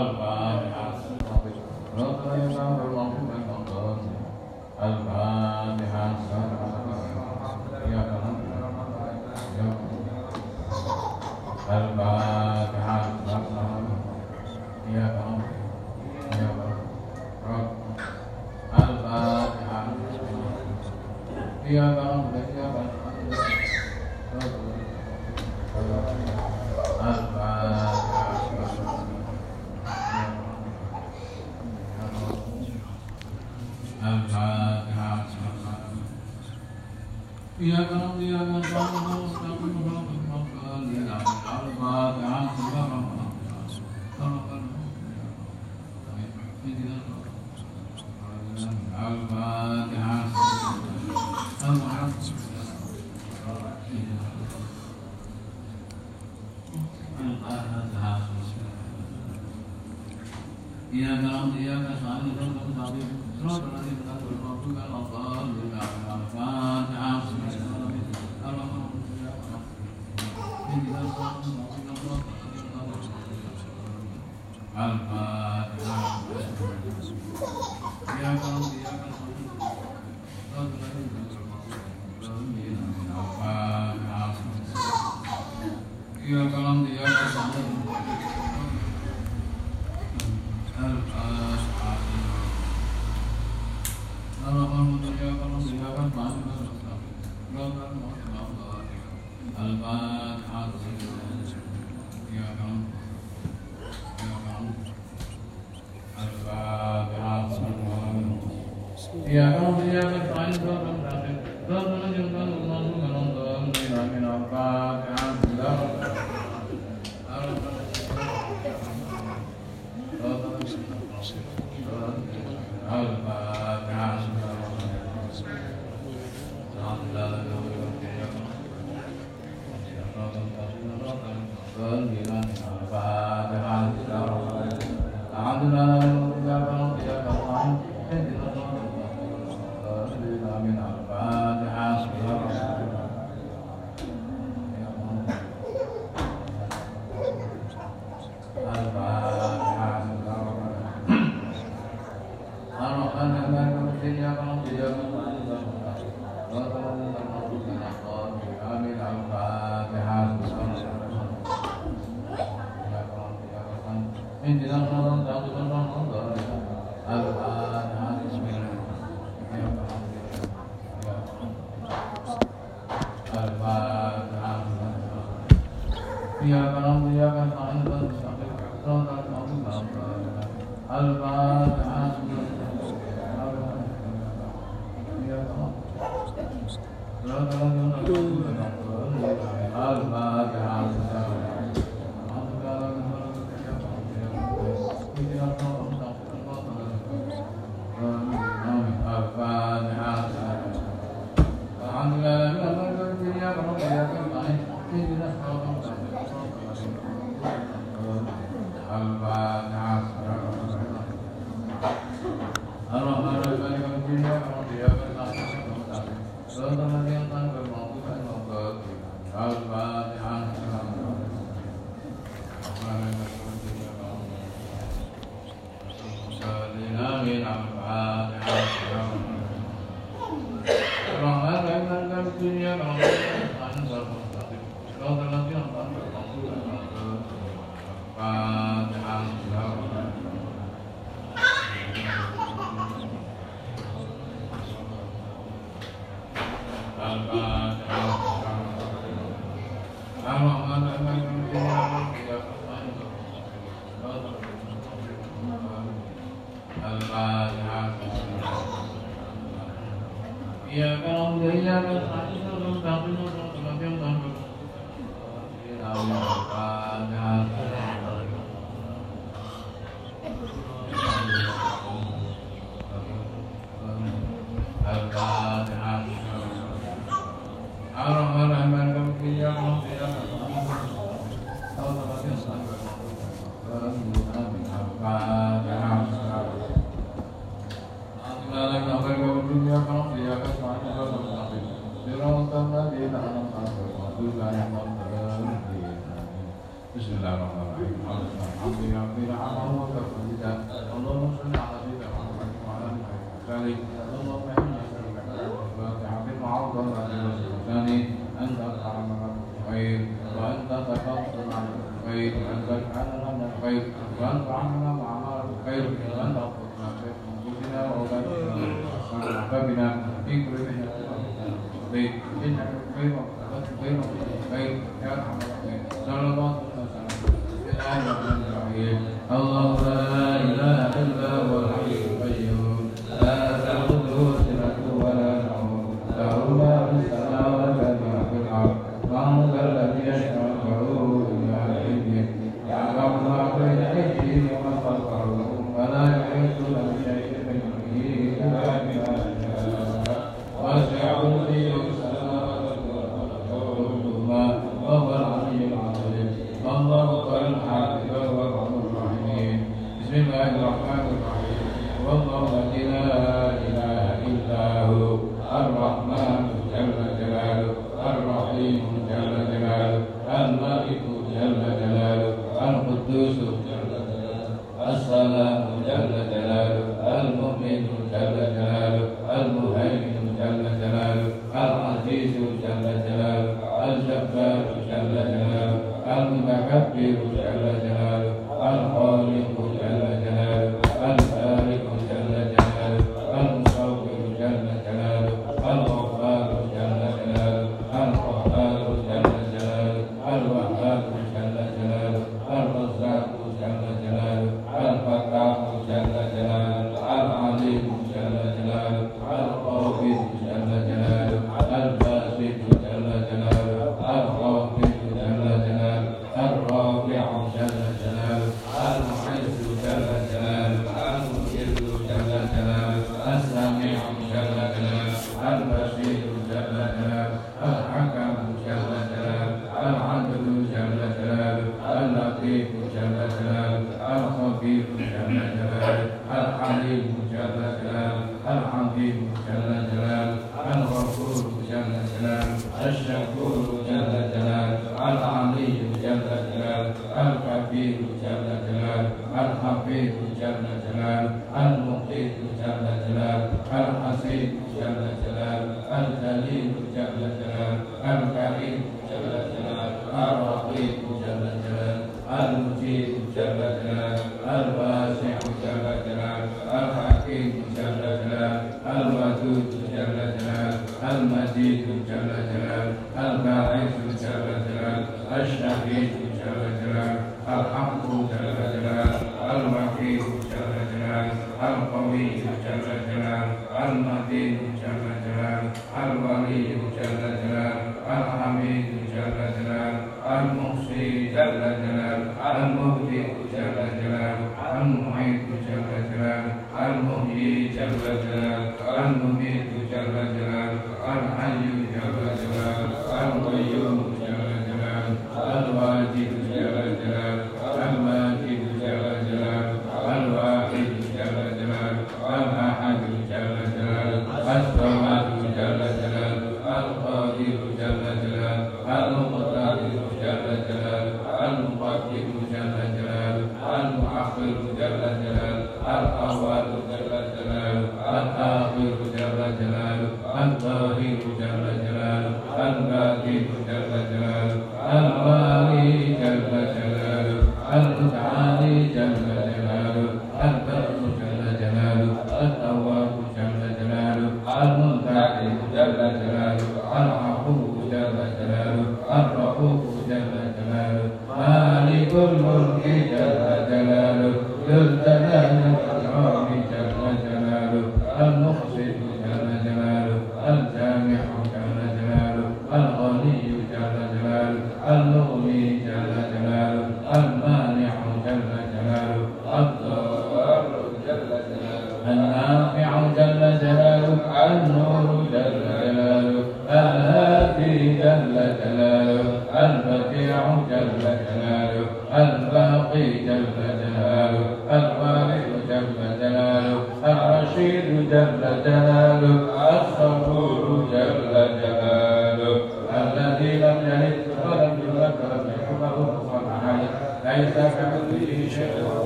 Alma. Thank you. Amen. جل جلال الباعث جل جلال الشهيد جل جلال الحق جل جلال الوكيل جل جلال القوي جل جلال المتين جل جلال الولي جل جلال الحميد جل جلال المحصي جل جلال المبدئ جل جلال tidak berjalan As-Saburu Jalla Jalalu Alladhi lam yalid Walam yulad Walam yakulahu Kufuwan ahad. Laisa kamilihi syai'un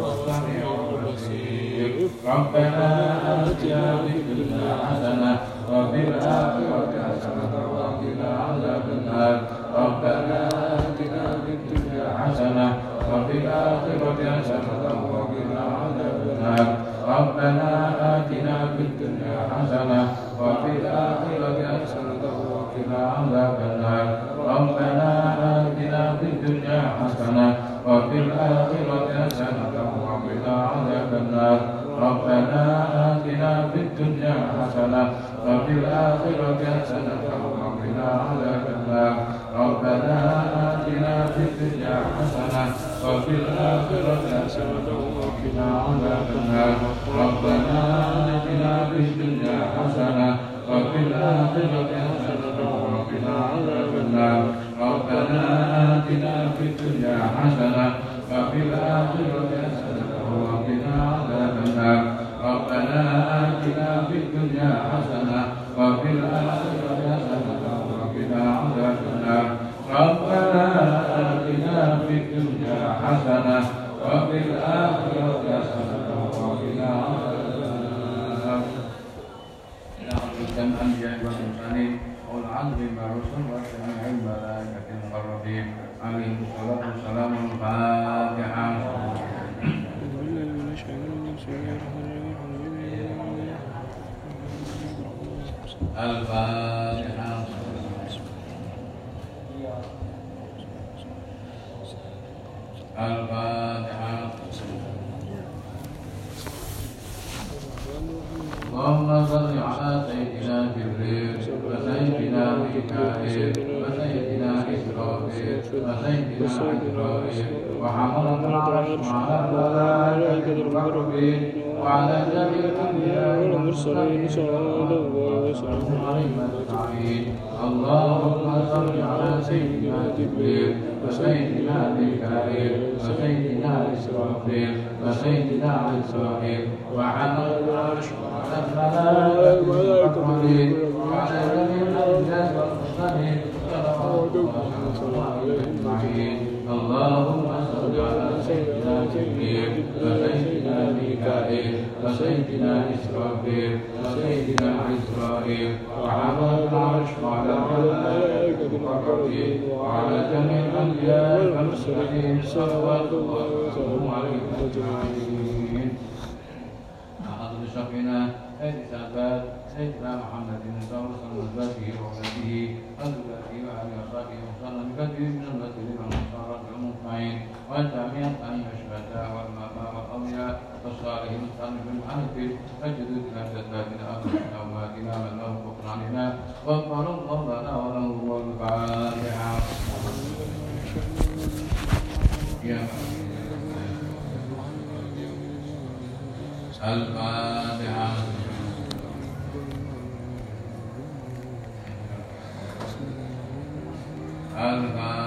Rabbana atina fid dunya hasanah 修多苦恼的本来。الفاتحة. اللهم صل على سيدنا جبريل وسيدنا ميكائيل وسيدنا إسرافيل وسيدنا إسرائيل وحملة العرش وعلى الملائكة المقربين وعلى جميع الأنبياء والمرسلين. صلى الله وسلم عليهم أجمعين اللهم صل على سيدنا جبريل وسيدنا ميكائيل وسيدنا إسرافيل وسيدنا إسرائيل وحملة العرش وعلى الملائكة المقربين وعلى جميع الأنبياء والمرسلين صلى الله عليهم أجمعين. اللهم صل على سيدنا جبريل وسيدنا ميكائيل وسيدنا إسرافيل وسيدنا إسرائيل وحمل العرش وعلى الملائكة المقربين وعلى جميع الأنبياء والمرسلين صلوات الله وسلامه عليهم أجمعين. أحد شفينا سيد سادات سيدنا محمد صلى الله عليه وسلم وأزواجه وأولاده وذريته وآله وصحبه وسلم بكثير من المسلمين والنصارى والجميع أن الشهداء والماء أبصارهم سألهم عن الدين فاجدد هجتاتنا أقلنا وآتنا من له غفراننا واغفر فضلنا وله الفاتحة الفاتحة الفاتحة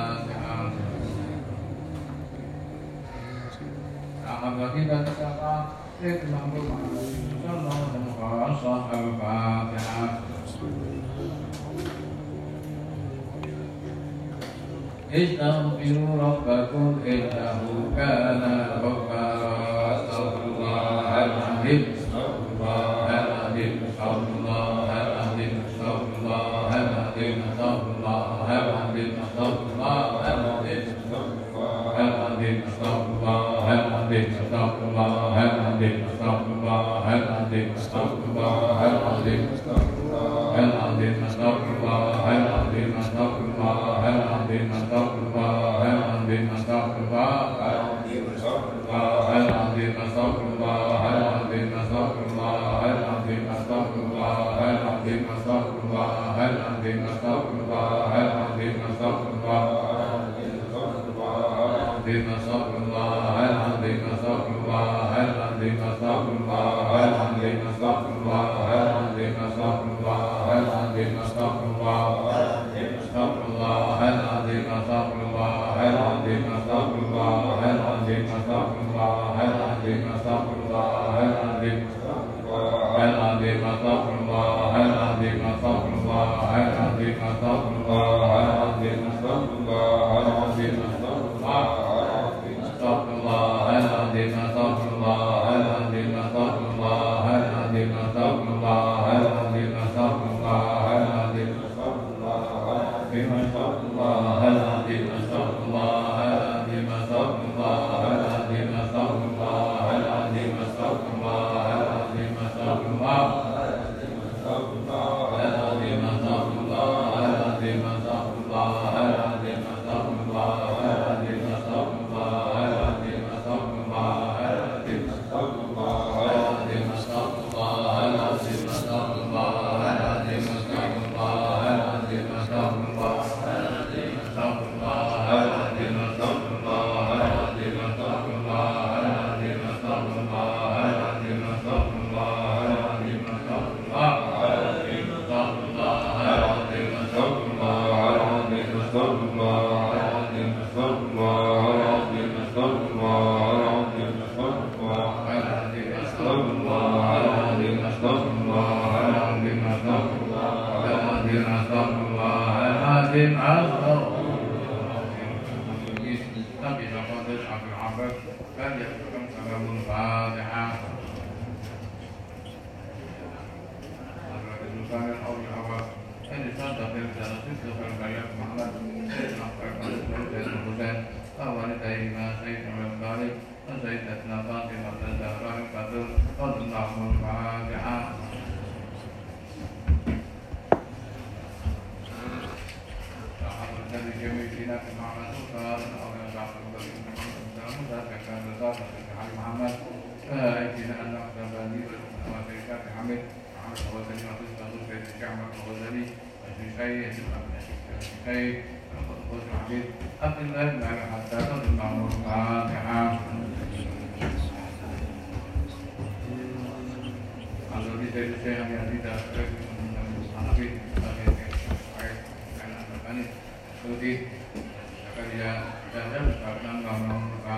أحب kita siapa Sayyidina Muhammad sallallahu alaihi wasallam al-Fatihah استغفروا ربكم إنه كان غفارا استغفر الله العظيم Jadi, akan dia jalan-jalan, karena nggak mau ke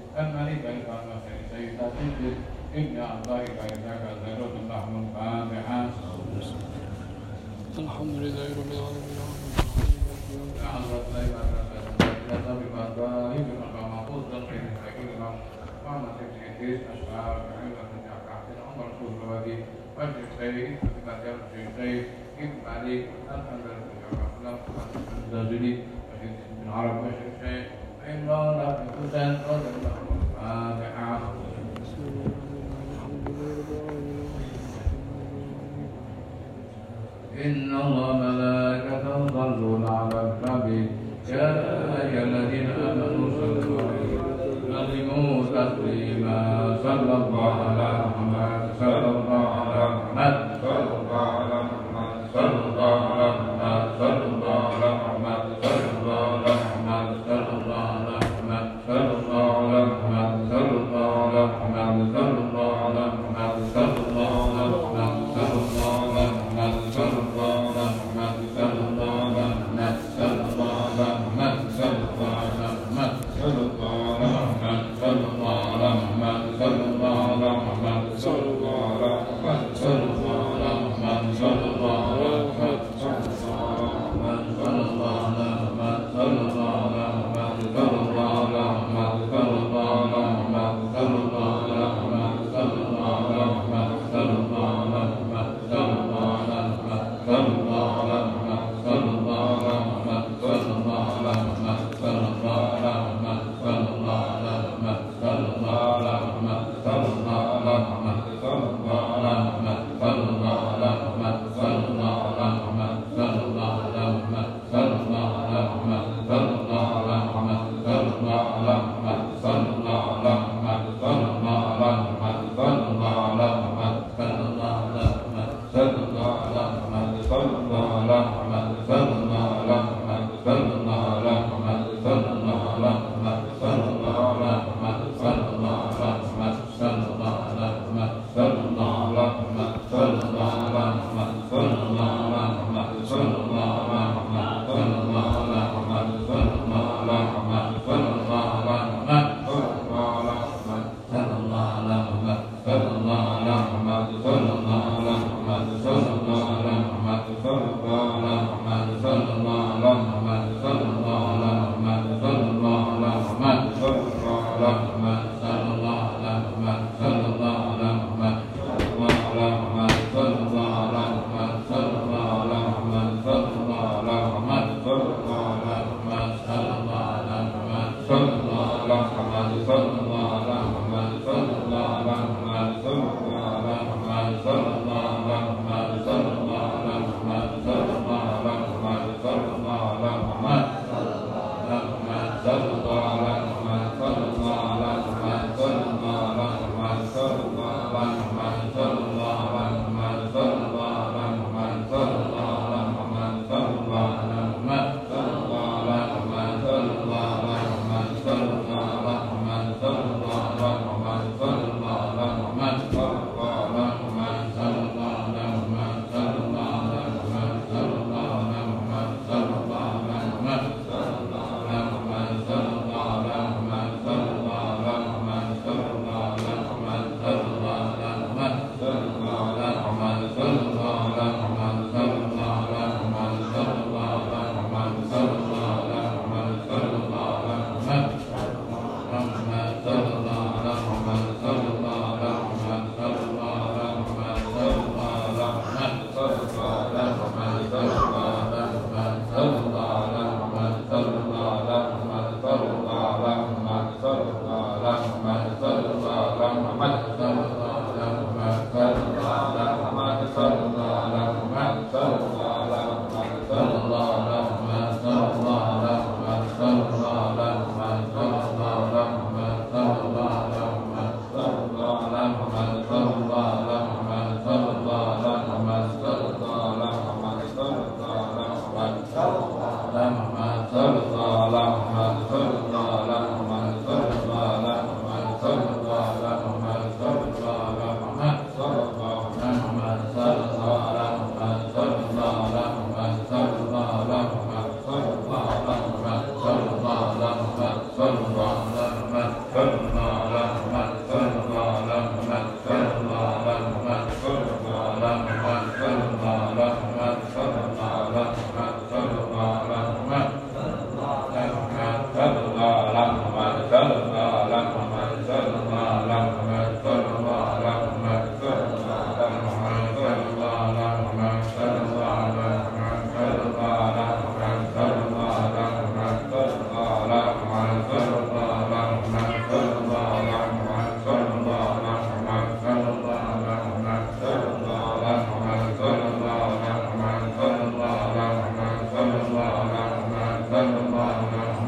الملك الفرد الثالث تجد ابن الله فإذاك ذرة لحم الفاتحة الحمد لله رب العالمين. حضرت ليلى بمدارك المقام قصدا غير سكينة قامت بتحديث أشعار علة الجعكعة عمر الشهروي وجه الشيخ بما يرجو الشيخ ابن مالك الحمد لله رب العالمين الزاجلي وشيخ بن عرب وشيخ عمران بن حسين رضي الله الفاتحة إن الله ملائكته يصلون على النبي يا أيها الذين آمنوا صلوا عليه وسلموا تسليما صلى الله عليه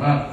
Amen.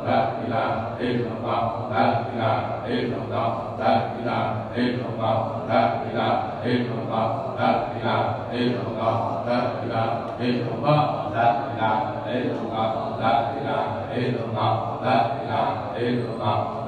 la ilaha illallah la ilaha illallah la ilaha illallah la ilaha illallah la ilaha illallah la ilaha illallah la ilaha illallah la ilaha illallah la ilaha illallah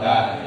that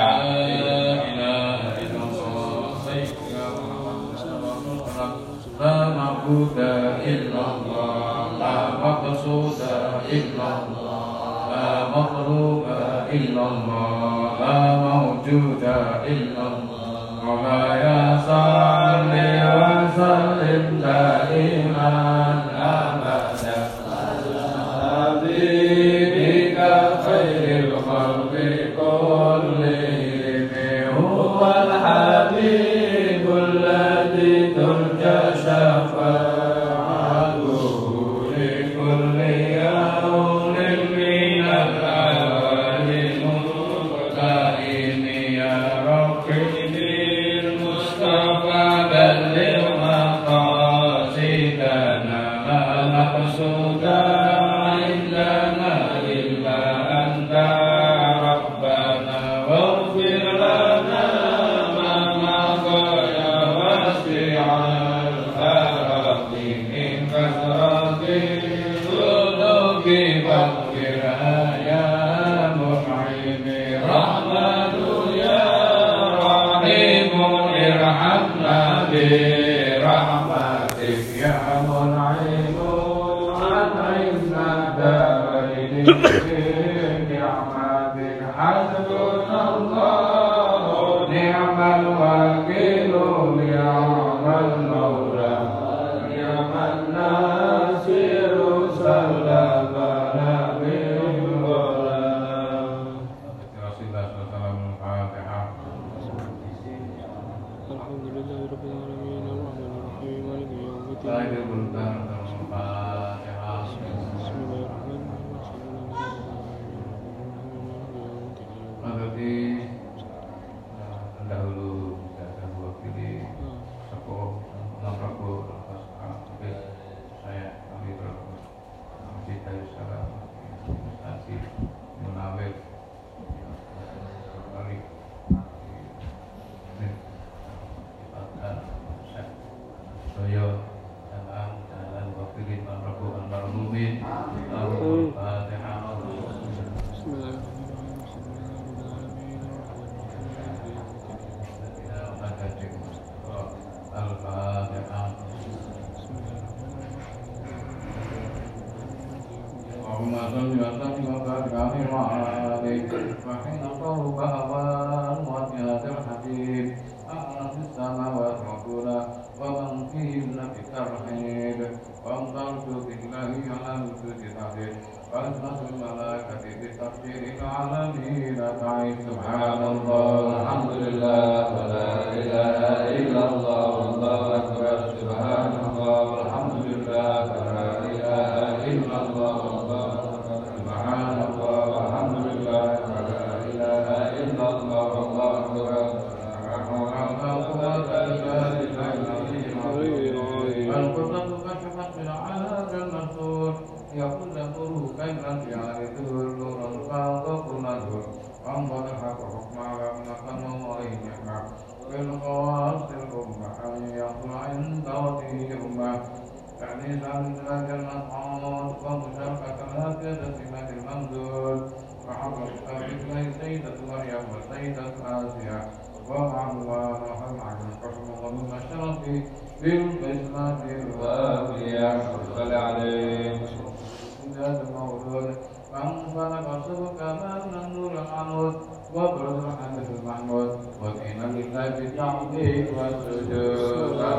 Yeah. معبود إلا الله لا مقصود إلا الله لا مطلوب إلا الله لا موجود إلا الله وما يصل وسلم دائما من قاسكم أن يطمئن ترتيبه فإذا انزلت المقعود فمشقة لا تجسم المنزول فحبطت بكلي سيدة مريم وسيدة آسيا وأموالهم عن الحكم والمشرف بالقسمة الوافية صلى عليه زاد المولود فانطلق سبك ما منزول عنه Wabarakatuh, Bang buat Bos, enak kita di samping, Bos. Sudah,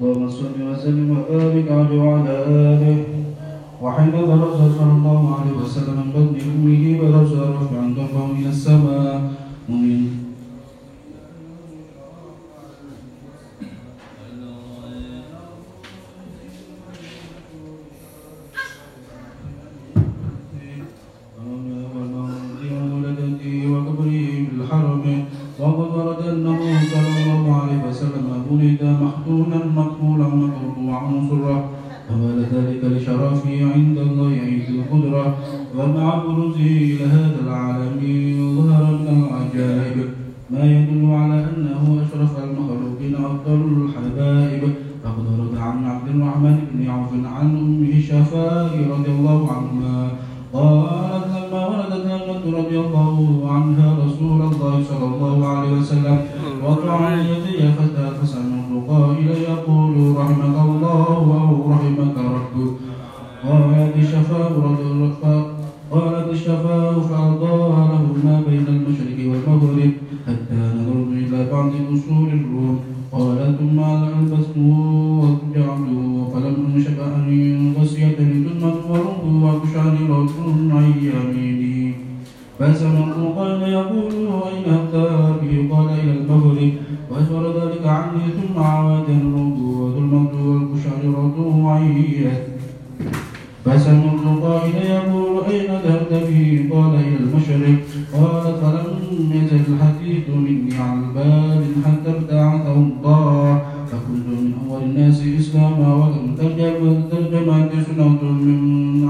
اللهم صل وسلم وبارك عليه وعلى آله. وحين درس صلى الله عليه وسلم. من امه أمه بلغ رفعا ضمه من السماء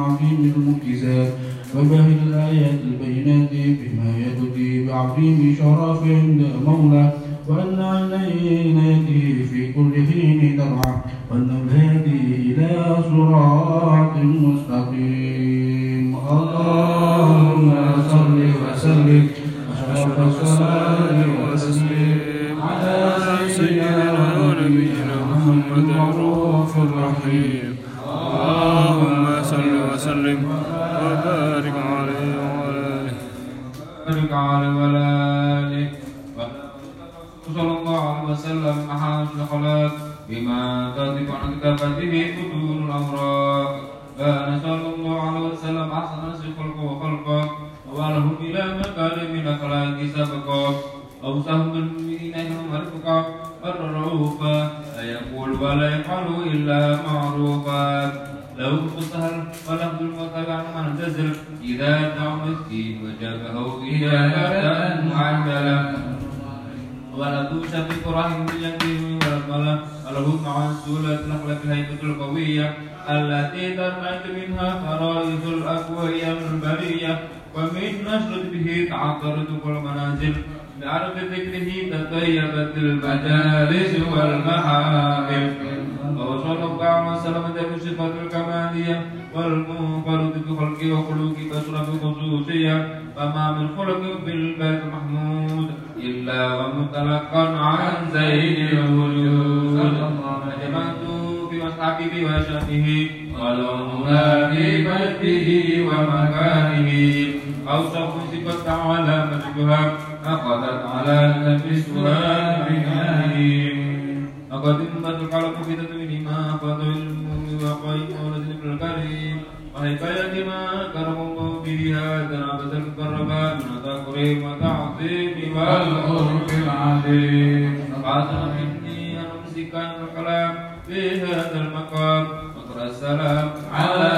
عظيم المعجزات وبهي الآيات البينات بما يقضي بعظيم شرف مولى وأن علينا يأتيه في كل حين درعا وأن الهادي إلى صراط Bismillahirrahmanirrahim. Wa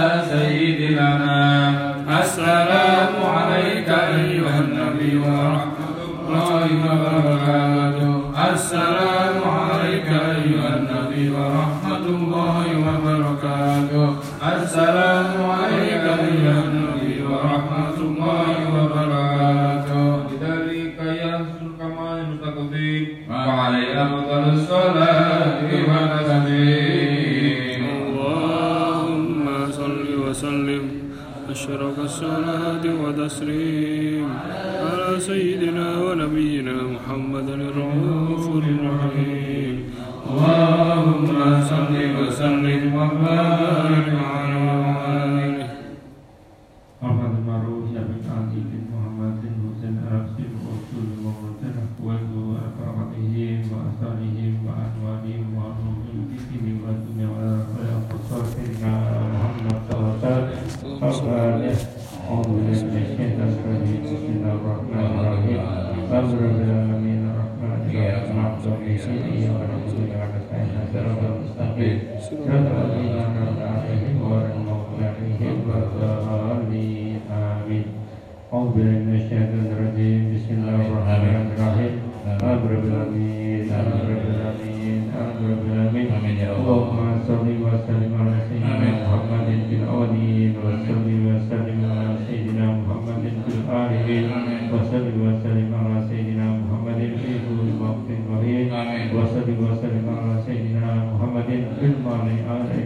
good morning.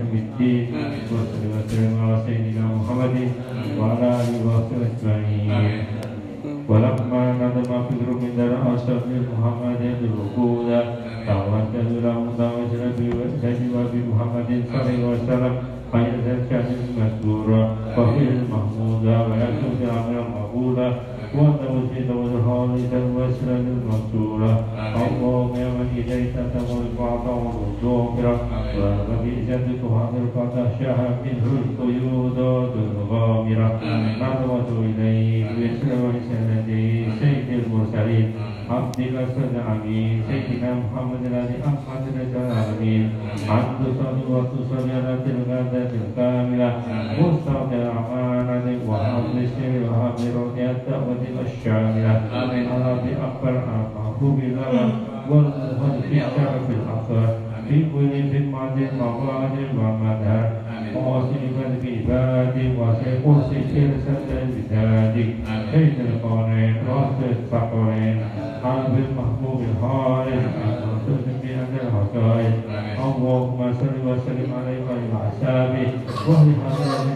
سيد العمين سيدنا محمد الذي أحمد رجال العالمين عبد صلي وتصلي على تلقادة الكاملة مستعد الأمانة وحفظ السر وحفظ رؤية الدعوة الشاملة على بأكبر المحبوب لنا والمحب في شرف الأخر في كل ذمة مقال ومدى واصل بالعباد وسيقص سيرة بذلك Allahumma salli wa sallim alaihi wa sallam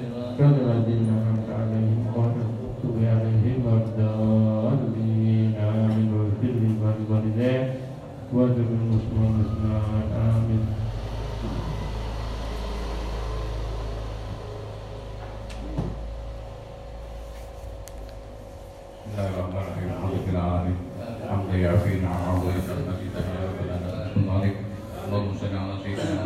أحسن الذين آمين. واغفر للوالدين وذر المسلمين والمسلمات رب العالمين. الحمد لله حمدا يعفي نعمه ويسلمك اللهم صل على سيدنا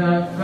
the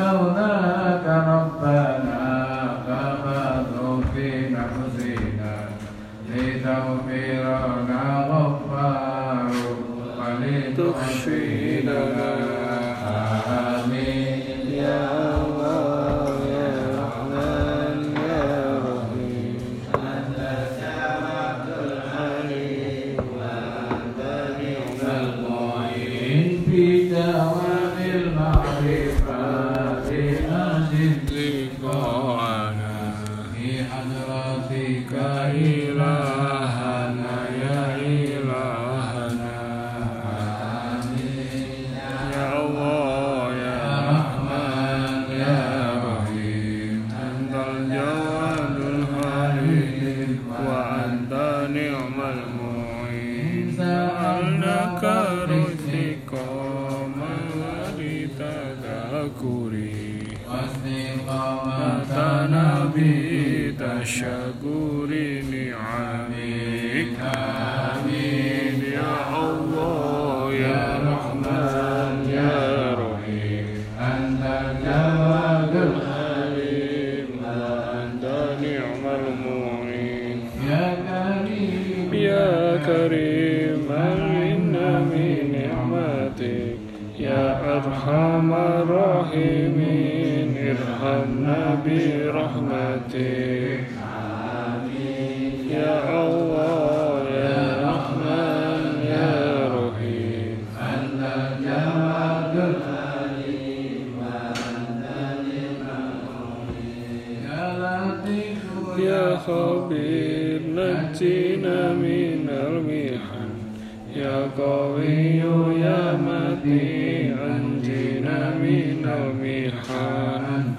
قوي يا متين أنجنا من المحن